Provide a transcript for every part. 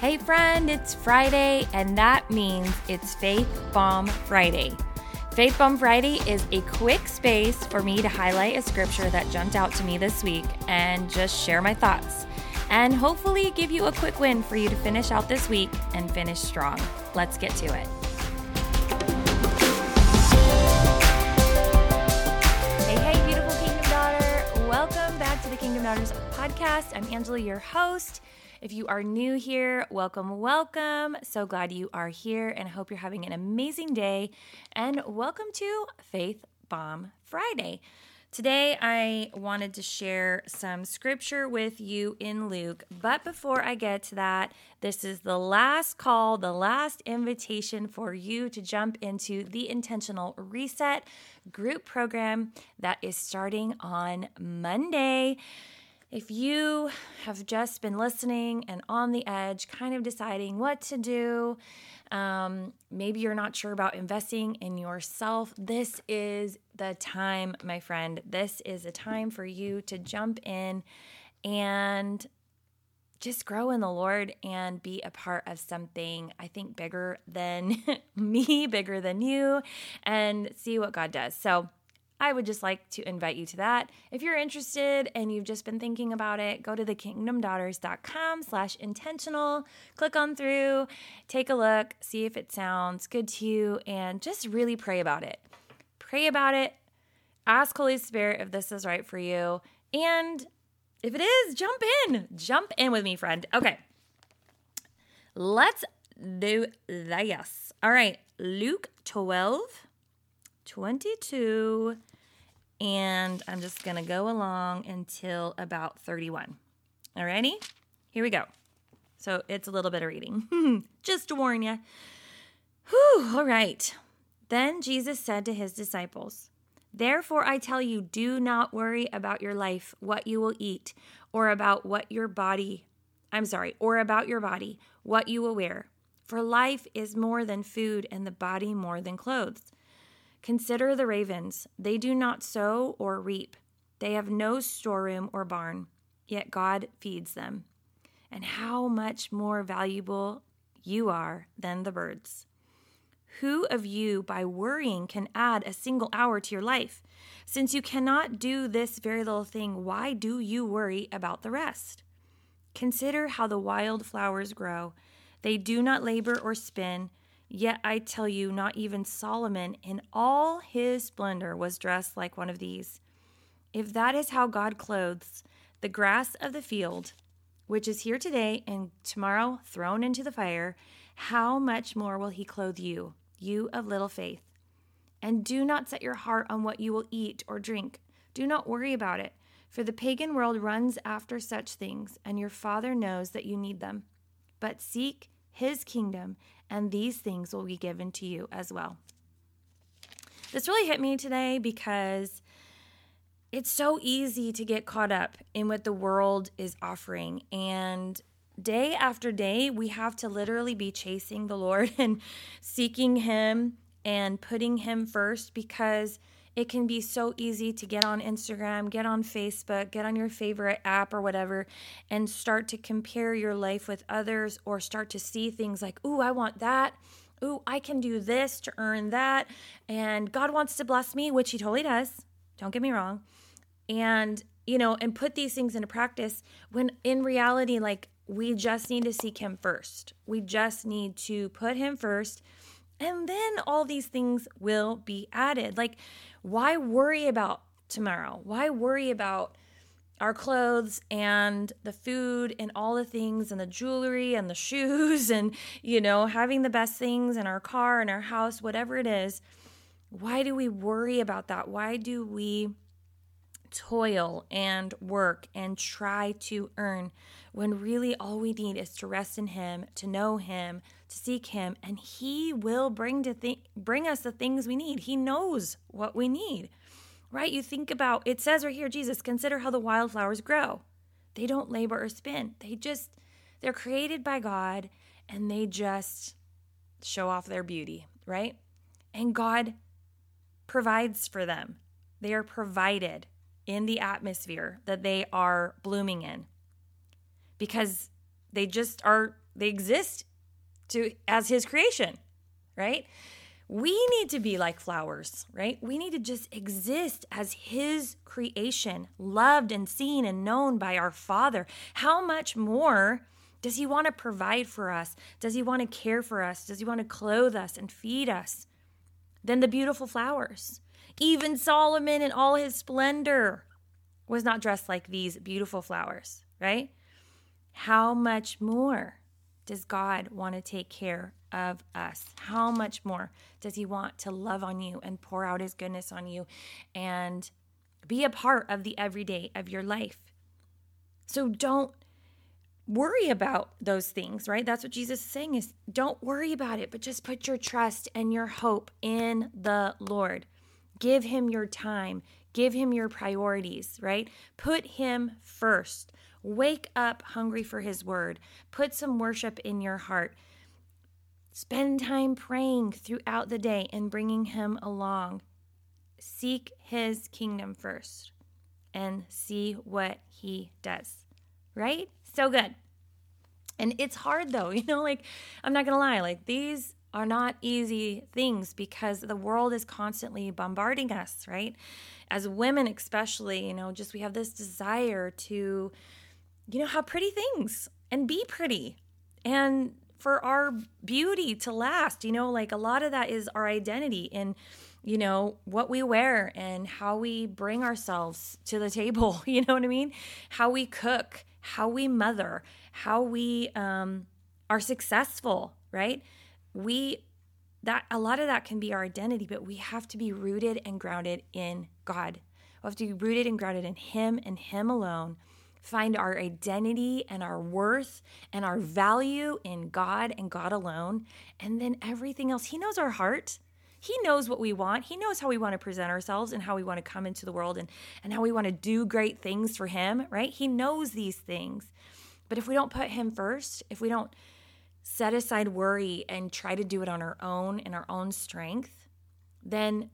Hey, friend, it's Friday, and that means it's Faith Bomb Friday. Faith Bomb Friday is a quick space for me to highlight a scripture that jumped out to me this week and just share my thoughts, and hopefully give you a quick win for you to finish out this week and finish strong. Let's get to it. Kingdom Daughters podcast. I'm Angela, your host. If you are new here, welcome, welcome. So glad you are here and I hope you're having an amazing day. And welcome to Faith Bomb Friday. Today, I wanted to share some scripture with you in Luke. But before I get to that, this is the last call, the last invitation for you to jump into the Intentional Reset group program that is starting on Monday. If you have just been listening and on the edge, kind of deciding what to do, um, maybe you're not sure about investing in yourself, this is the time, my friend. This is a time for you to jump in and just grow in the Lord and be a part of something, I think, bigger than me, bigger than you, and see what God does. So, I would just like to invite you to that. If you're interested and you've just been thinking about it, go to thekingdomdaughters.com slash intentional, click on through, take a look, see if it sounds good to you, and just really pray about it. Pray about it. Ask Holy Spirit if this is right for you. And if it is, jump in. Jump in with me, friend. Okay. Let's do this. All right. Luke 12, 22 and I'm just to go along until about 31. Alrighty, here we go. So it's a little bit of reading, just to warn you. Whew, all right. Then Jesus said to his disciples, Therefore I tell you, do not worry about your life, what you will eat, or about what your body, I'm sorry, or about your body, what you will wear. For life is more than food, and the body more than clothes. Consider the ravens. They do not sow or reap, they have no storeroom or barn, yet God feeds them. And how much more valuable you are than the birds. Who of you, by worrying, can add a single hour to your life? Since you cannot do this very little thing, why do you worry about the rest? Consider how the wild flowers grow. They do not labor or spin. Yet I tell you, not even Solomon in all his splendor was dressed like one of these. If that is how God clothes the grass of the field, which is here today and tomorrow thrown into the fire, how much more will he clothe you, you of little faith? And do not set your heart on what you will eat or drink. Do not worry about it, for the pagan world runs after such things, and your Father knows that you need them. But seek his kingdom and these things will be given to you as well. This really hit me today because it's so easy to get caught up in what the world is offering. And day after day, we have to literally be chasing the Lord and seeking Him and putting Him first because it can be so easy to get on Instagram, get on Facebook, get on your favorite app or whatever, and start to compare your life with others or start to see things like, ooh, I want that. Ooh, I can do this to earn that. And God wants to bless me, which He totally does. Don't get me wrong. And, you know, and put these things into practice when in reality, like, we just need to seek Him first. We just need to put Him first. And then all these things will be added. Like, why worry about tomorrow? Why worry about our clothes and the food and all the things and the jewelry and the shoes and, you know, having the best things in our car and our house, whatever it is? Why do we worry about that? Why do we toil and work and try to earn when really all we need is to rest in him, to know him, to seek him, and he will bring to th- bring us the things we need. He knows what we need. Right? You think about it says right here Jesus, consider how the wildflowers grow. They don't labor or spin. They just they're created by God and they just show off their beauty, right? And God provides for them. They are provided in the atmosphere that they are blooming in. Because they just are they exist to as his creation right? We need to be like flowers right? We need to just exist as his creation loved and seen and known by our father. How much more does he want to provide for us? Does he want to care for us? Does he want to clothe us and feed us than the beautiful flowers even solomon in all his splendor was not dressed like these beautiful flowers right how much more does God want to take care of us? How much more does He want to love on you and pour out His goodness on you and be a part of the everyday of your life? So don't worry about those things, right? That's what Jesus is saying is don't worry about it, but just put your trust and your hope in the Lord. Give him your time, give him your priorities, right? Put him first. Wake up hungry for His word. Put some worship in your heart. Spend time praying throughout the day and bringing Him along. Seek His kingdom first and see what He does. Right? So good. And it's hard though, you know, like I'm not going to lie, like these are not easy things because the world is constantly bombarding us, right? As women, especially, you know, just we have this desire to you know, have pretty things and be pretty and for our beauty to last. You know, like a lot of that is our identity in, you know, what we wear and how we bring ourselves to the table. You know what I mean? How we cook, how we mother, how we um, are successful, right? We, that a lot of that can be our identity, but we have to be rooted and grounded in God. We have to be rooted and grounded in Him and Him alone find our identity and our worth and our value in God and God alone. And then everything else, He knows our heart. He knows what we want. He knows how we want to present ourselves and how we want to come into the world and, and how we want to do great things for Him, right? He knows these things. But if we don't put Him first, if we don't set aside worry and try to do it on our own in our own strength, then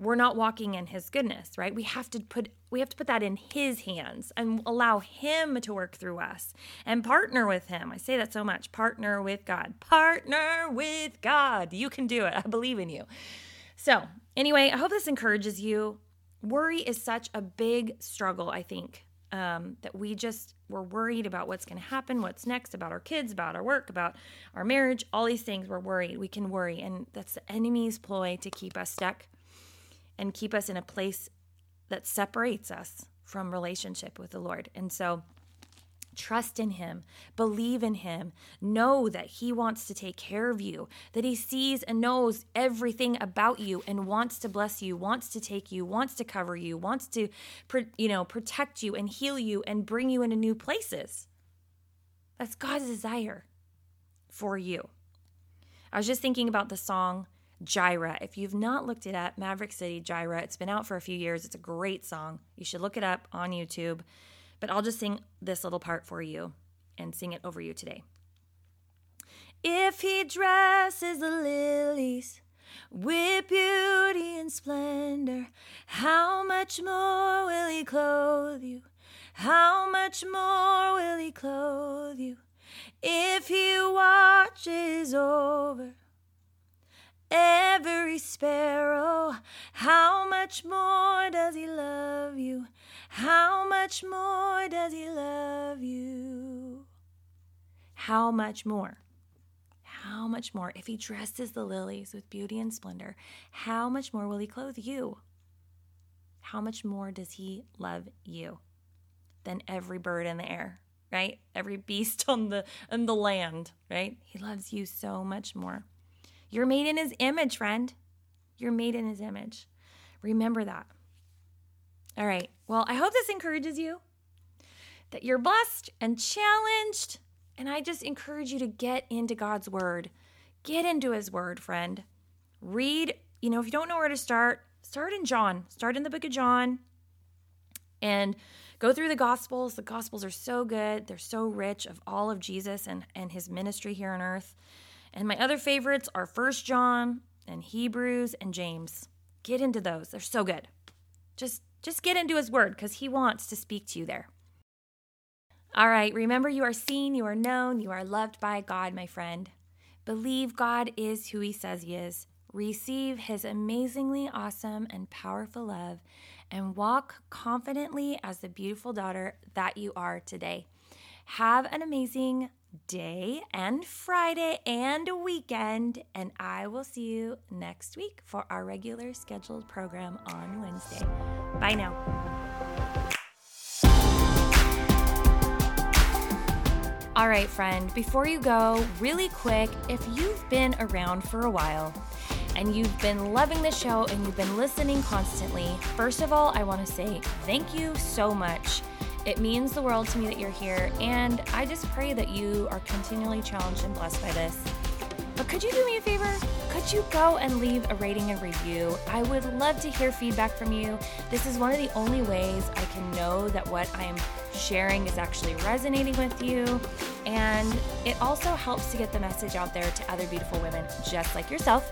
we're not walking in his goodness right? We have to put we have to put that in his hands and allow him to work through us and partner with him. I say that so much. Partner with god. Partner with god. You can do it. I believe in you. So anyway i hope this encourages you. Worry is such a big struggle i think um, that we just we're worried about what's going to happen what's next about our kids about our work about our marriage all these things we're worried. We can worry and that's the enemy's ploy to keep us stuck and keep us in a place that separates us from relationship with the Lord. And so, Trust in Him, believe in Him, know that He wants to take care of you, that He sees and knows everything about you and wants to bless you, wants to take you, wants to cover you, wants to, you know, protect you and heal you and bring you into new places. That's God's desire for you. I was just thinking about the song Jireh. If you've not looked it up, Maverick City Jireh, it's been out for a few years. It's a great song. You should look it up on YouTube. But I'll just sing this little part for you and sing it over you today. If he dresses the lilies with beauty and splendor, how much more will he clothe you? How much more will he clothe you? If he watches over every sparrow. How much more does he love you? How much more does he love you? How much more? How much more? If he dresses the lilies with beauty and splendor, how much more will he clothe you? How much more does he love you than every bird in the air, right? Every beast on the on the land, right? He loves you so much more. You're made in his image, friend. You're made in his image. Remember that. All right. Well, I hope this encourages you that you're blessed and challenged. And I just encourage you to get into God's word. Get into his word, friend. Read, you know, if you don't know where to start, start in John. Start in the book of John and go through the gospels. The gospels are so good. They're so rich of all of Jesus and, and his ministry here on earth. And my other favorites are First John and Hebrews and James. Get into those. They're so good. Just Just get into His Word because He wants to speak to you there. All right, remember you are seen, you are known, you are loved by God, my friend. Believe God is who He says He is. Receive His amazingly awesome and powerful love and walk confidently as the beautiful daughter that you are today. Have an amazing day and Friday and weekend, and I will see you next week for our regular scheduled program on Wednesday. Bye now. All right, friend, before you go, really quick, if you've been around for a while and you've been loving the show and you've been listening constantly, first of all, I want to say thank you so much. It means the world to me that you're here, and I just pray that you are continually challenged and blessed by this. But could you do me a favor? Could you go and leave a rating and review? I would love to hear feedback from you. This is one of the only ways I can know that what I am sharing is actually resonating with you. And it also helps to get the message out there to other beautiful women just like yourself.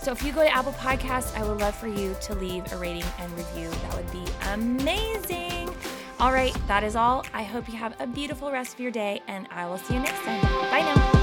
So if you go to Apple Podcasts, I would love for you to leave a rating and review. That would be amazing. All right, that is all. I hope you have a beautiful rest of your day, and I will see you next time. Bye.